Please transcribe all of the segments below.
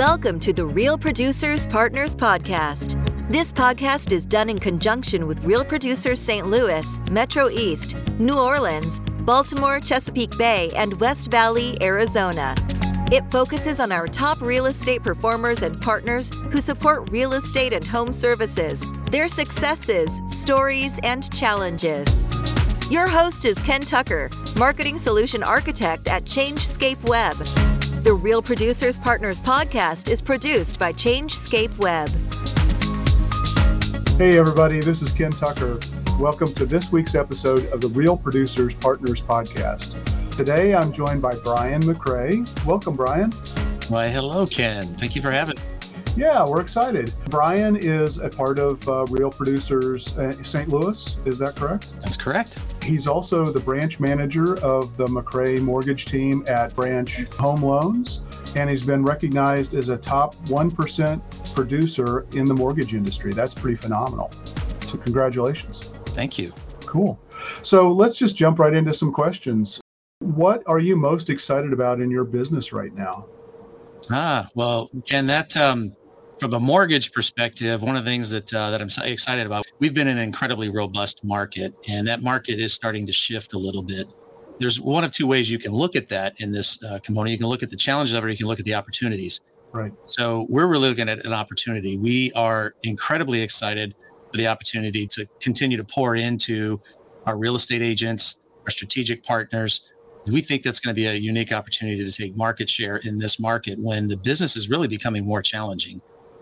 Welcome to the Real Producers Partners Podcast. This podcast is done in conjunction with Real Producers St. Louis, Metro East, New Orleans, Baltimore, Chesapeake Bay, and West Valley, Arizona. It focuses on our top real estate performers and partners who support real estate and home services, their successes, stories, and challenges. Your host is Ken Tucker, Marketing Solution Architect at Changescape Web. The Real Producers Partners podcast is produced by Changescape Web. Hey, everybody, this is Ken Tucker. Welcome to this week's episode of the Real Producers Partners podcast. Today I'm joined by Brian McRae. Welcome, Brian. Why, hello, Ken. Thank you for having me. Yeah, we're excited. Brian is a part of uh, Real Producers uh, St. Louis. Is that correct? That's correct. He's also the branch manager of the McRae mortgage team at Branch Home Loans, and he's been recognized as a top 1% producer in the mortgage industry. That's pretty phenomenal. So, congratulations. Thank you. Cool. So, let's just jump right into some questions. What are you most excited about in your business right now? Ah, well, Ken, that um, from a mortgage perspective, one of the things that uh, that I'm excited about, we've been in an incredibly robust market, and that market is starting to shift a little bit. There's one of two ways you can look at that in this uh, component. You can look at the challenges of it, or you can look at the opportunities. Right. So we're really looking at an opportunity. We are incredibly excited for the opportunity to continue to pour into our real estate agents, our strategic partners, we think that's going to be a unique opportunity to take market share in this market when the business is really becoming more challenging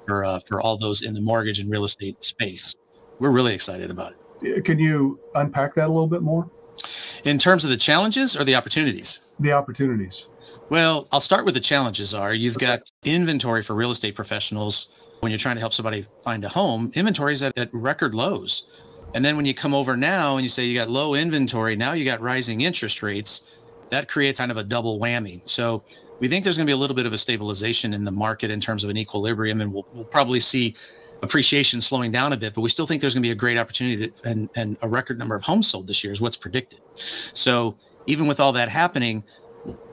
for uh, for all those in the mortgage and real estate space. We're really excited about it. Can you unpack that a little bit more? In terms of the challenges or the opportunities? The opportunities. Well, I'll start with the challenges are you've okay. got inventory for real estate professionals when you're trying to help somebody find a home, inventory is at, at record lows. And then when you come over now and you say you got low inventory, now you got rising interest rates, that creates kind of a double whammy. So we think there's going to be a little bit of a stabilization in the market in terms of an equilibrium, and we'll, we'll probably see appreciation slowing down a bit, but we still think there's going to be a great opportunity to, and, and a record number of homes sold this year is what's predicted. So even with all that happening,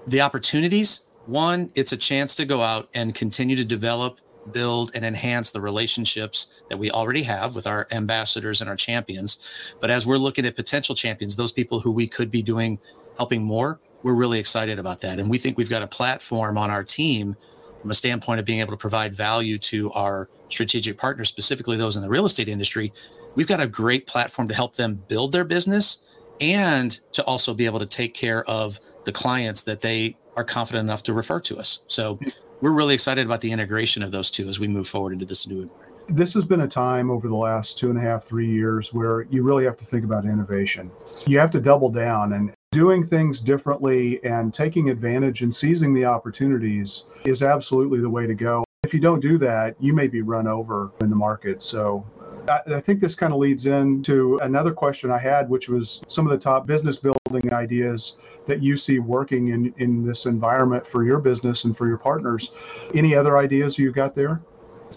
the opportunities one, it's a chance to go out and continue to develop, build, and enhance the relationships that we already have with our ambassadors and our champions. But as we're looking at potential champions, those people who we could be doing helping more, we're really excited about that. And we think we've got a platform on our team from a standpoint of being able to provide value to our strategic partners, specifically those in the real estate industry. We've got a great platform to help them build their business and to also be able to take care of the clients that they are confident enough to refer to us. So we're really excited about the integration of those two as we move forward into this new environment. This has been a time over the last two and a half, three years where you really have to think about innovation. You have to double down and doing things differently and taking advantage and seizing the opportunities is absolutely the way to go. If you don't do that, you may be run over in the market. So I, think this kind of leads into another question I had, which was some of the top business building ideas that you see working in, in this environment for your business and for your partners. Any other ideas you got there?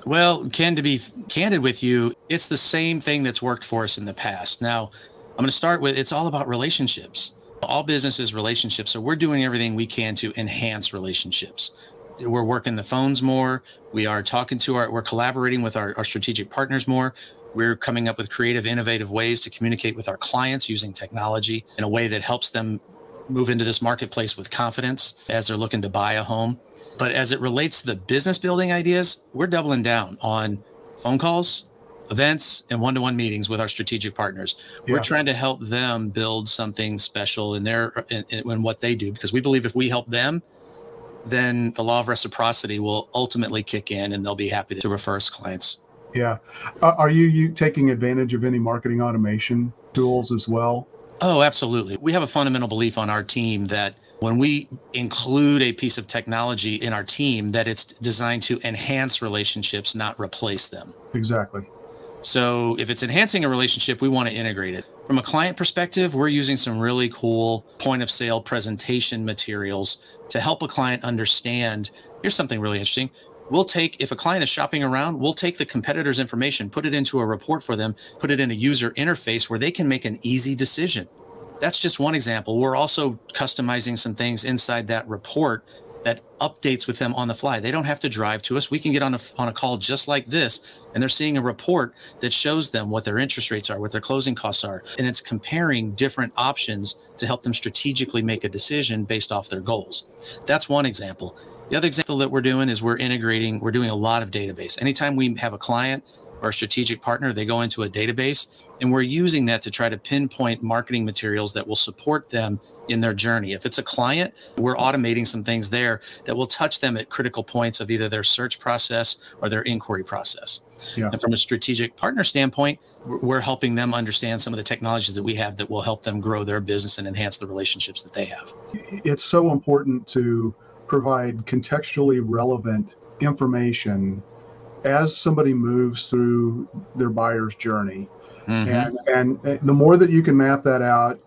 Well, Ken, to be candid with you, it's the same thing that's worked for us in the past. Now, I'm going to start with it's all about relationships. All business is relationships. So we're doing everything we can to enhance relationships. We're working the phones more. We are talking to our, we're collaborating with our, our strategic partners more. We're coming up with creative, innovative ways to communicate with our clients using technology in a way that helps them move into this marketplace with confidence as they're looking to buy a home. But as it relates to the business building ideas, we're doubling down on phone calls, events and one-to-one meetings with our strategic partners. Yeah. We're trying to help them build something special in their in, in, what they do because we believe if we help them, then the law of reciprocity will ultimately kick in and they'll be happy to refer us clients. Yeah. Are you, you taking advantage of any marketing automation tools as well? Oh, absolutely. We have a fundamental belief on our team that when we include a piece of technology in our team that it's designed to enhance relationships not replace them exactly so if it's enhancing a relationship, we want to integrate it. From a client perspective, we're using some really cool point of sale presentation materials to help a client understand. Here's something really interesting. We'll take, if a client is shopping around, we'll take the competitor's information, put it into a report for them, put it in a user interface where they can make an easy decision. That's just one example. We're also customizing some things inside that report that updates with them on the fly. They don't have to drive to us. We can get on a on a call just like this, and they're seeing a report that shows them what their interest rates are, what their closing costs are, and it's comparing different options to help them strategically make a decision based off their goals. That's one example. The other example that we're doing is we're integrating, we're doing a lot of database. Anytime we have a client or a strategic partner, they go into a database and we're using that to try to pinpoint marketing materials that will support them in their journey. If it's a client, we're automating some things there that will touch them at critical points of either their search process or their inquiry process. Yeah. And from a strategic partner standpoint, we're helping them understand some of the technologies that we have that will help them grow their business and enhance the relationships that they have. It's so important to provide contextually relevant information as somebody moves through their buyer's journey. Mm-hmm. And, and the more that you can map that out,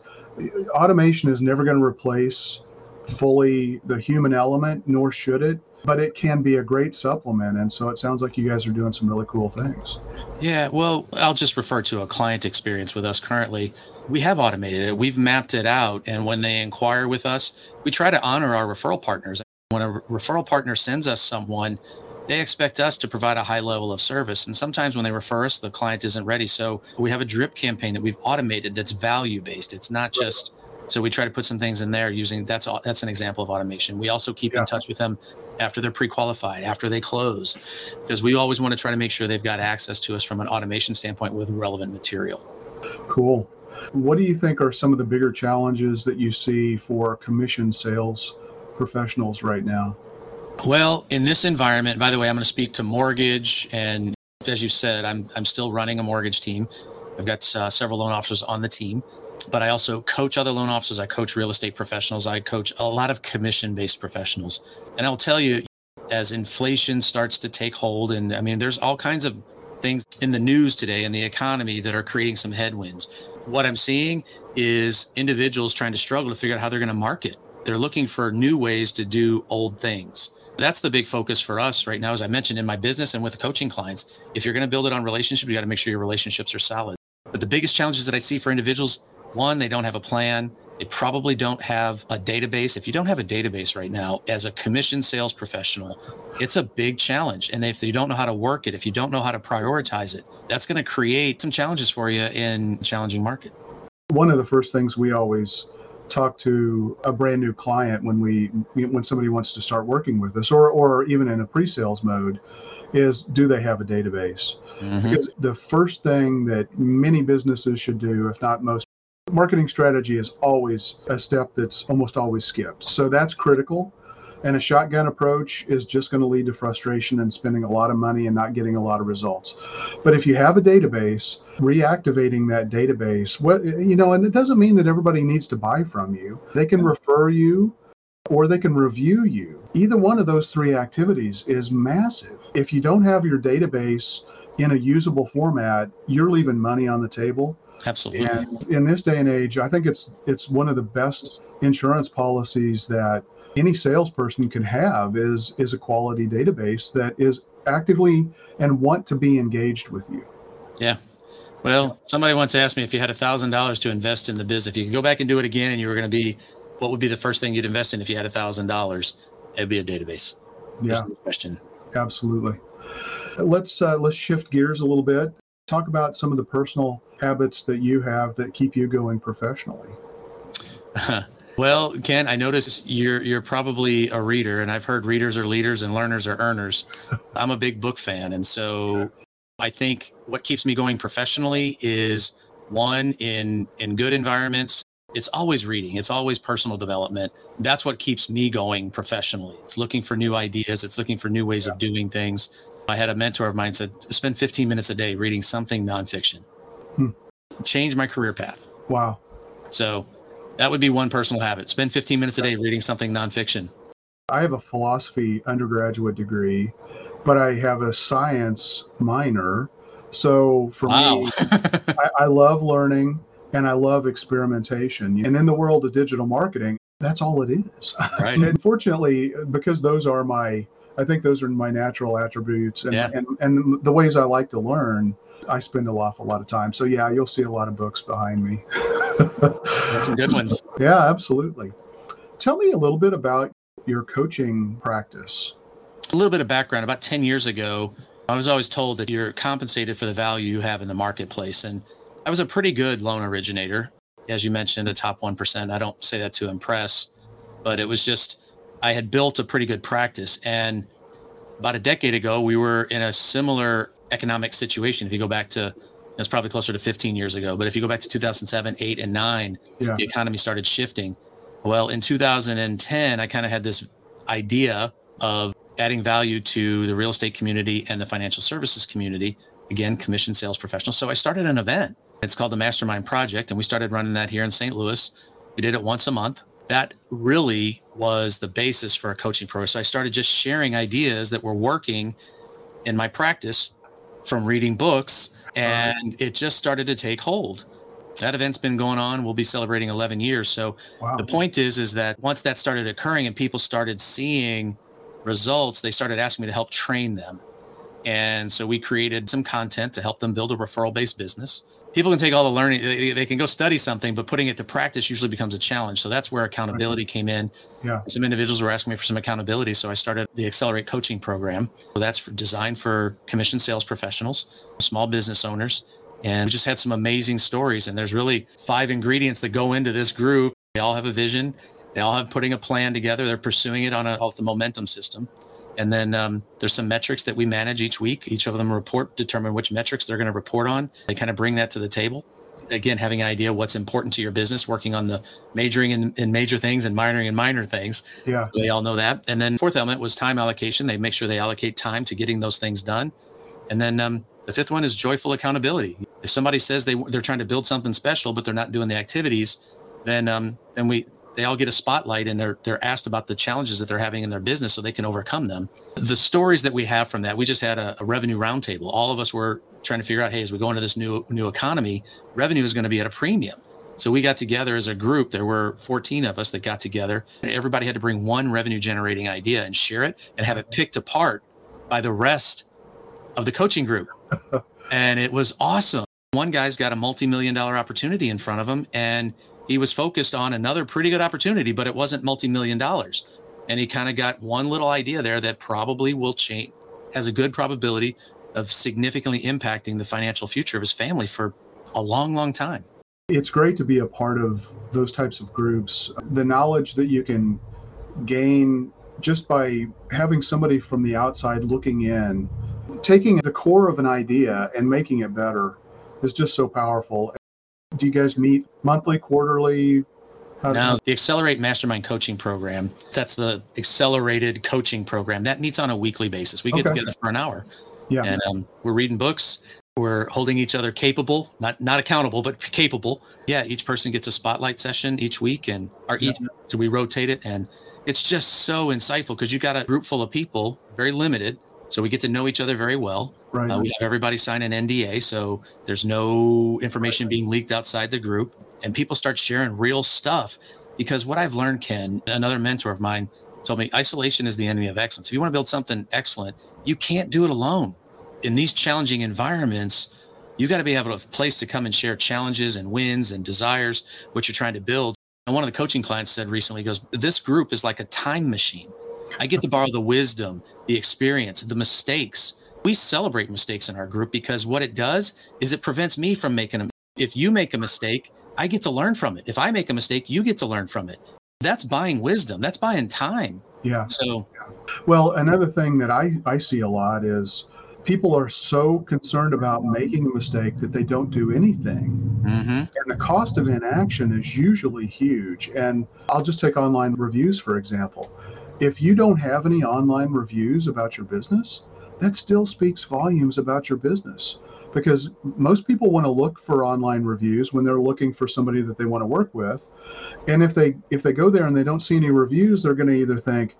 automation is never going to replace fully the human element, nor should it but it can be a great supplement. And so it sounds like you guys are doing some really cool things. Yeah, well, I'll just refer to a client experience with us currently. We have automated it, we've mapped it out. And when they inquire with us, we try to honor our referral partners. When a referral partner sends us someone, they expect us to provide a high level of service. And sometimes when they refer us, the client isn't ready. So we have a drip campaign that we've automated that's value based. It's not just so we try to put some things in there using that's all that's an example of automation. We also keep yeah. in touch with them after they're pre-qualified, after they close, because we always want to try to make sure they've got access to us from an automation standpoint with relevant material. Cool. What do you think are some of the bigger challenges that you see for commission sales professionals right now? Well, in this environment, by the way, I'm going to speak to mortgage, and as you said, I'm I'm still running a mortgage team. I've got uh, several loan officers on the team, but I also coach other loan officers. I coach real estate professionals. I coach a lot of commission-based professionals, and I'll tell you, as inflation starts to take hold, and I mean, there's all kinds of things in the news today and the economy that are creating some headwinds. What I'm seeing is individuals trying to struggle to figure out how they're going to market. They're looking for new ways to do old things that's the big focus for us right now, as I mentioned in my business and with coaching clients. If you're going to build it on relationships, you got to make sure your relationships are solid. But the biggest challenges that I see for individuals, one, they don't have a plan. They probably don't have a database. If you don't have a database right now, as a commission sales professional, it's a big challenge. And if you don't know how to work it, if you don't know how to prioritize it, that's going to create some challenges for you in challenging market. One of the first things we always talk to a brand new client when we when somebody wants to start working with us or or even in a pre-sales mode is do they have a database? Mm-hmm. because the first thing that many businesses should do if not most marketing strategy is always a step that's almost always skipped. So that's critical and a shotgun approach is just going to lead to frustration and spending a lot of money and not getting a lot of results. But if you have a database, reactivating that database, what you know, and it doesn't mean that everybody needs to buy from you. They can refer you or they can review you. Either one of those three activities is massive. If you don't have your database in a usable format, you're leaving money on the table. Absolutely. And in this day and age, I think it's it's one of the best insurance policies that any salesperson can have is is a quality database that is actively and want to be engaged with you. Yeah. Well, somebody once asked me if you had a thousand dollars to invest in the business, if you could go back and do it again, and you were going to be, what would be the first thing you'd invest in if you had a thousand dollars? It'd be a database. Yeah. Question. Absolutely. Let's uh, let's shift gears a little bit. Talk about some of the personal habits that you have that keep you going professionally. Well, Ken, I notice you're you're probably a reader, and I've heard readers are leaders and learners are earners. I'm a big book fan, and so I think what keeps me going professionally is one in in good environments. It's always reading. It's always personal development. That's what keeps me going professionally. It's looking for new ideas. It's looking for new ways yeah. of doing things. I had a mentor of mine said, spend 15 minutes a day reading something nonfiction. Hmm. Change my career path. Wow. So that would be one personal habit. Spend 15 minutes a day reading something nonfiction. I have a philosophy undergraduate degree, but I have a science minor. So for wow. me, I, I love learning and I love experimentation. And in the world of digital marketing, that's all it is. Right. fortunately, because those are my, I think those are my natural attributes and, yeah. and, and the ways I like to learn, I spend a lot, a lot of time. So yeah, you'll see a lot of books behind me. That's some good ones. yeah, absolutely. Tell me a little bit about your coaching practice? A little bit of background about 10 years ago, I was always told that you're compensated for the value you have in the marketplace. And I was a pretty good loan originator. As you mentioned, the top 1%. I don't say that to impress, but it was just, I had built a pretty good practice. And about a decade ago, we were in a similar economic situation. If you go back to, it's probably closer to 15 years ago, but if you go back to 2007, 8, and 9, yeah. the economy started shifting. Well, in 2010, I kind of had this idea of adding value to the real estate community and the financial services community. Again, commission sales professionals. So I started an event. It's called the Mastermind Project, and we started running that here in St. Louis. We did it once a month. That really was the basis for a coaching program. So I started just sharing ideas that were working in my practice from reading books, Uh-huh. and it just started to take hold. That event's been going on. We'll be celebrating 11 years. So wow. the point is, is that once that started occurring and people started seeing results, they started asking me to help train them. And so we created some content to help them build a referral based business. People can take all the learning, they, they, can go study something, but putting it to practice usually becomes a challenge. So that's where accountability came in. Yeah. Some individuals were asking me for some accountability. So I started the Accelerate Coaching Program. So that's for, designed for commission sales professionals, small business owners. And we just had some amazing stories. And there's really five ingredients that go into this group. They all have a vision they all have putting a plan together. They're pursuing it on a the momentum system. And then um, there's some metrics that we manage each week. Each of them report, determine which metrics they're going to report on. They kind of bring that to the table. Again, having an idea what's important to your business, working on the majoring in, in major things and minoring in minor things. Yeah. So they all know that. And then fourth element was time allocation. They make sure they allocate time to getting those things done. And then um, the fifth one is joyful accountability. If somebody says they they're trying to build something special, but they're not doing the activities, then um, then we they all get a spotlight and they're they're asked about the challenges that they're having in their business so they can overcome them. The stories that we have from that, we just had a, a revenue roundtable. All of us were trying to figure out, hey, as we go into this new new economy, revenue is going to be at a premium. So we got together as a group. There were 14 of us that got together. Everybody had to bring one revenue generating idea and share it and have it picked apart by the rest of the coaching group. and it was awesome. One guy's got a multi-million dollar opportunity in front of him and he was focused on another pretty good opportunity, but it wasn't multi-million dollars. And he kind of got one little idea there that probably will change, has a good probability of significantly impacting the financial future of his family for a long, long time. It's great to be a part of those types of groups. The knowledge that you can gain just by having somebody from the outside looking in, taking the core of an idea and making it better is just so powerful. Do you guys meet monthly, quarterly? Now, the Accelerate Mastermind Coaching Program, that's the accelerated coaching program that meets on a weekly basis. We get okay. together for an hour. Yeah. And um, we're reading books. We're holding each other capable, not not accountable, but capable. Yeah, each person gets a spotlight session each week, and our yeah. each we rotate it, and it's just so insightful because you got a group full of people, very limited, so we get to know each other very well. Right. Uh, we have everybody sign an NDA, so there's no information being leaked outside the group, and people start sharing real stuff. Because what I've learned, Ken, another mentor of mine told me, isolation is the enemy of excellence. If you want to build something excellent, you can't do it alone. In these challenging environments, you got to be able to place to come and share challenges and wins and desires, what you're trying to build. And one of the coaching clients said recently, goes, This group is like a time machine. I get to borrow the wisdom, the experience, the mistakes. We celebrate mistakes in our group because what it does is it prevents me from making them. If you make a mistake, I get to learn from it. If I make a mistake, you get to learn from it. That's buying wisdom. That's buying time. Yeah. So, well, another thing that I, I see a lot is people are so concerned about making a mistake that they don't do anything. Mm-hmm. And the cost of inaction is usually huge. And I'll just take online reviews, for example if you don't have any online reviews about your business, that still speaks volumes about your business. Because most people want to look for online reviews when they're looking for somebody that they want to work with. And if they if they go there and they don't see any reviews they're going to either think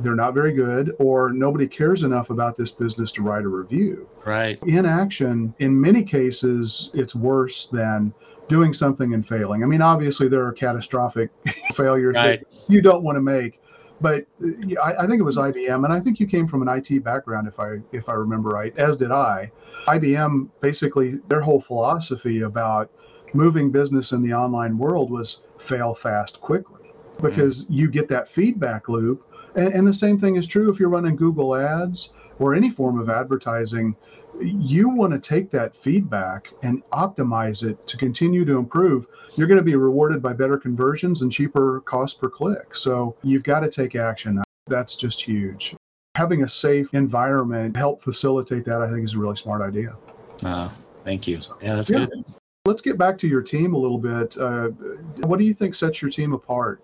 they're not very good or nobody cares enough about this business to write a review. Right. Inaction in many cases it's worse than doing something and failing. I mean obviously there are catastrophic failures right. that you don't want to make but I, I, think it was IBM, and I think you came from an IT background, if I if I remember right, as did I. IBM basically their whole philosophy about moving business in the online world was fail fast quickly. because mm. you get that feedback loop. And, and the same thing is true if you're running Google Ads or any form of advertising. You want to take that feedback and optimize it to continue to improve. You're going to be rewarded by better conversions and cheaper cost per click. So you've got to take action. That's just huge. Having a safe environment help facilitate that, I think, is a really smart idea. Uh, thank you. Yeah, that's yeah. good. Let's get back to your team a little bit. Uh, what do you think sets your team apart?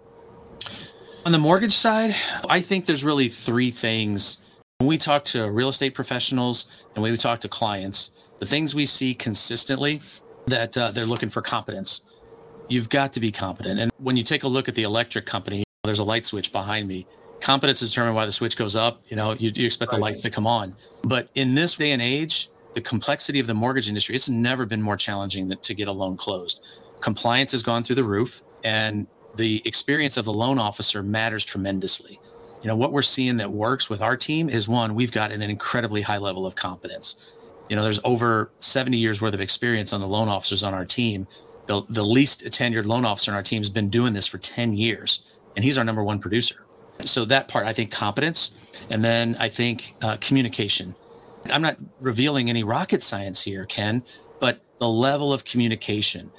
On the mortgage side, I think there's really three things. When we talk to real estate professionals and when we talk to clients, the things we see consistently that uh, they're looking for competence. You've got to be competent. And when you take a look at the electric company, there's a light switch behind me. Competence is determined why the switch goes up. You know, you, you expect right. the lights to come on. But in this day and age, the complexity of the mortgage industry, it's never been more challenging to get a loan closed. Compliance has gone through the roof, and the experience of the loan officer matters tremendously. You know, what we're seeing that works with our team is one, we've got an incredibly high level of competence. You know, there's over 70 years worth of experience on the loan officers on our team. The, the least tenured loan officer on our team has been doing this for 10 years, and he's our number one producer. So that part, I think competence. And then I think uh, communication. I'm not revealing any rocket science here, Ken, but the level of communication.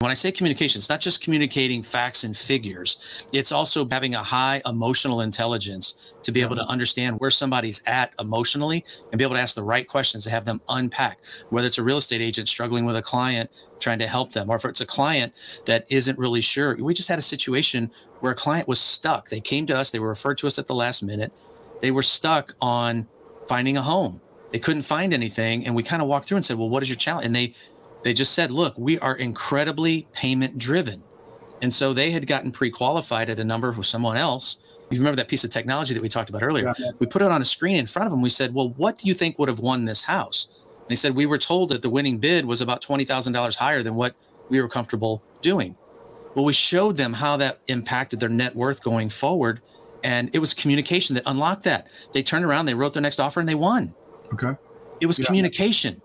When I say communication, it's not just communicating facts and figures. It's also having a high emotional intelligence to be able to understand where somebody's at emotionally and be able to ask the right questions to have them unpack. Whether it's a real estate agent struggling with a client, trying to help them, or if it's a client that isn't really sure. We just had a situation where a client was stuck. They came to us, they were referred to us at the last minute. They were stuck on finding a home they couldn't find anything and we kind of walked through and said well what is your challenge and they they just said look we are incredibly payment driven and so they had gotten pre-qualified at a number with someone else you remember that piece of technology that we talked about earlier yeah. we put it on a screen in front of them we said well what do you think would have won this house and they said we were told that the winning bid was about $20000 higher than what we were comfortable doing well we showed them how that impacted their net worth going forward and it was communication that unlocked that they turned around they wrote their next offer and they won Okay. It was yeah. communication.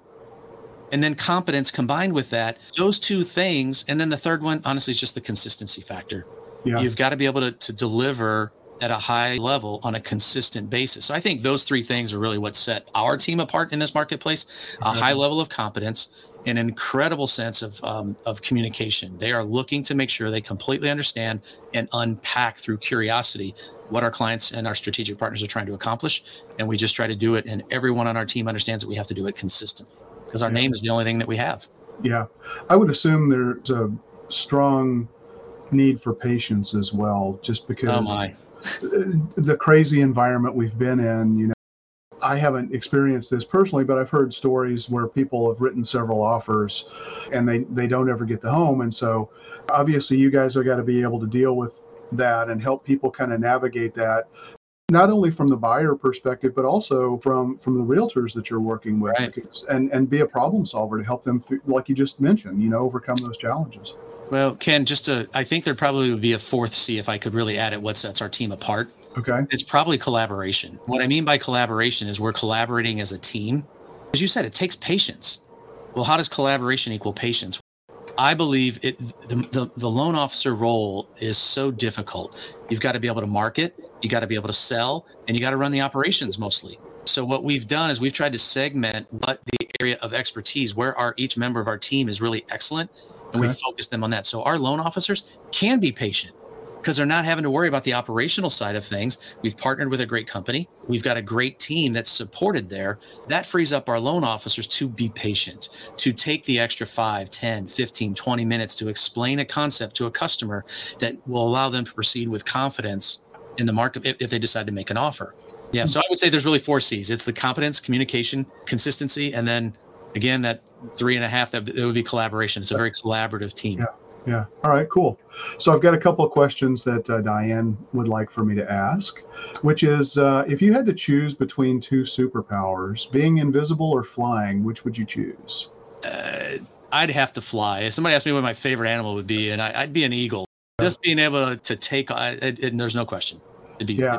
And then competence combined with that, those two things. And then the third one, honestly, is just the consistency factor. Yeah. You've got to be able to, to deliver at a high level on a consistent basis. So I think those three things are really what set our team apart in this marketplace a high level of competence, an incredible sense of, um, of communication. They are looking to make sure they completely understand and unpack through curiosity what our clients and our strategic partners are trying to accomplish. And we just try to do it. And everyone on our team understands that we have to do it consistently because our name is the only thing that we have. Yeah. I would assume there's a strong need for patience as well, just oh, because oh the crazy environment we've been in, you know. I haven't experienced this personally, but I've heard stories where people have written several offers and they, they don't ever get the home. And so obviously you guys have got to be able to deal with that and help people kind of navigate that not only from the buyer perspective but also from from the realtors that you're working with. Right. and and be a problem solver to help them like you just mentioned you know overcome those challenges. Well ken just to i think there probably would be a fourth c if i could really add it what sets our team apart. Okay. It's probably collaboration. What i mean by collaboration is we're collaborating as a team. As you said it takes patience. Well how does collaboration equal patience? I believe it the, the, the, loan officer role is so difficult. You've got to be able to market, you got to be able to sell, and you got to run the operations mostly. So what we've done is we've tried to segment what the area of expertise, where our each member of our team is really excellent, and okay. we focus them on that. So our loan officers can be patient because they're not having to worry about the operational side of things. We've partnered with a great company. We've got a great team that's supported there. That frees up our loan officers to be patient, to take the extra 5, 10, 15, 20 minutes to explain a concept to a customer that will allow them to proceed with confidence in the market if, if they decide to make an offer. Yeah, so I would say there's really four C's. It's the competence, communication, consistency, and then again that three and a half that it would be collaboration. It's a very collaborative team. Yeah. Yeah. All right. Cool. So I've got a couple of questions that uh, Diane would like for me to ask, which is uh, if you had to choose between two superpowers, being invisible or flying, which would you choose? Uh, I'd have to fly. If somebody asked me what my favorite animal would be, and I, would be an eagle. Just being able to take, it, it, there's no question. It'd be, yeah.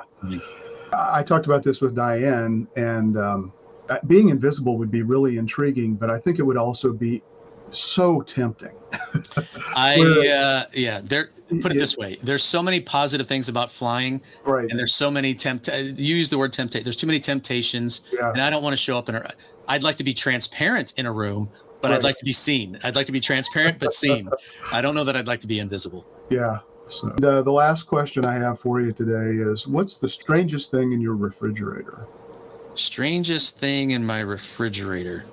I talked about this with Diane, and um, uh, being invisible would be really intriguing, but I think it would also be so tempting. I uh, yeah, there. Put it this way: there's so many positive things about flying, right? And there's so many tempt. You use the word temptation. There's too many temptations, yeah. and I don't want to show up in a. I'd like to be transparent in a room, but right. I'd like to be seen. I'd like to be transparent but seen. I don't know that I'd like to be invisible. Yeah. So the, the last question I have for you today is what's the strangest thing in your refrigerator? Strangest thing in my refrigerator.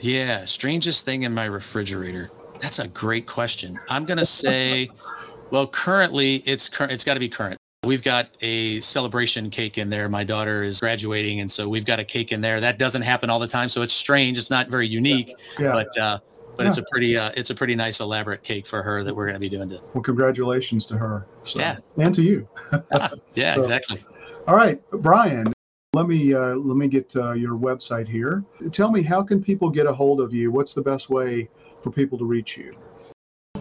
Yeah, strangest thing in my refrigerator. That's a great question. I'm going to say well, currently it's current it's got to be current. We've got a celebration cake in there. My daughter is graduating, and so we've got a cake in there. That doesn't happen all the time, so it's strange. It's not very unique, yeah. but uh, but yeah. it's a pretty uh, it's a pretty nice elaborate cake for her that we're going to be doing. To well, congratulations to her. So, yeah, and to you. yeah, so, exactly. All right, Brian. Let me uh, let me get uh, your website here. Tell me how can people get a hold of you? What's the best way for people to reach you?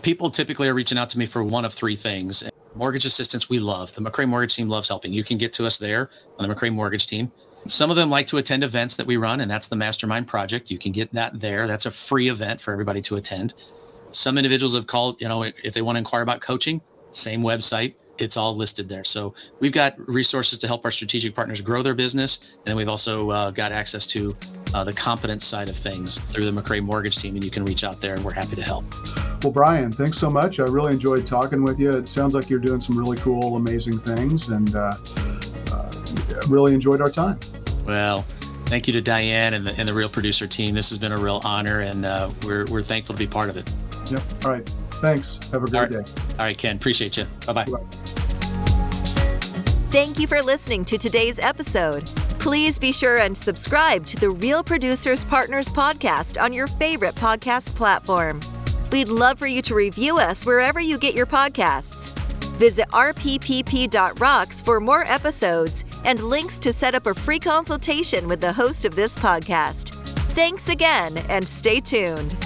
People typically are reaching out to me for one of three things mortgage assistance we love. The McRae Mortgage team loves helping. You can get to us there on the McRae Mortgage team. Some of them like to attend events that we run, and that's the Mastermind Project. You can get that there. That's a free event for everybody to attend. Some individuals have called, you know, if they want to inquire about coaching, same website. It's all listed there. So we've got resources to help our strategic partners grow their business. And then we've also uh, got access to uh, the competence side of things through the McRae Mortgage team. And you can reach out there and we're happy to help. Well, Brian, thanks so much. I really enjoyed talking with you. It sounds like you're doing some really cool, amazing things, and uh, really enjoyed our time. Well, thank you to Diane and the, and the Real Producer team. This has been a real honor, and uh, we're, we're thankful to be part of it. Yep. All right. Thanks. Have a great All right. day. All right, Ken. Appreciate you. Bye-bye. Bye-bye. Thank you for listening to today's episode. Please be sure and subscribe to the Real Producers Partners podcast on your favorite podcast platform. We'd love for you to review us wherever you get your podcasts. Visit rppp.rocks for more episodes and links to set up a free consultation with the host of this podcast. Thanks again and stay tuned.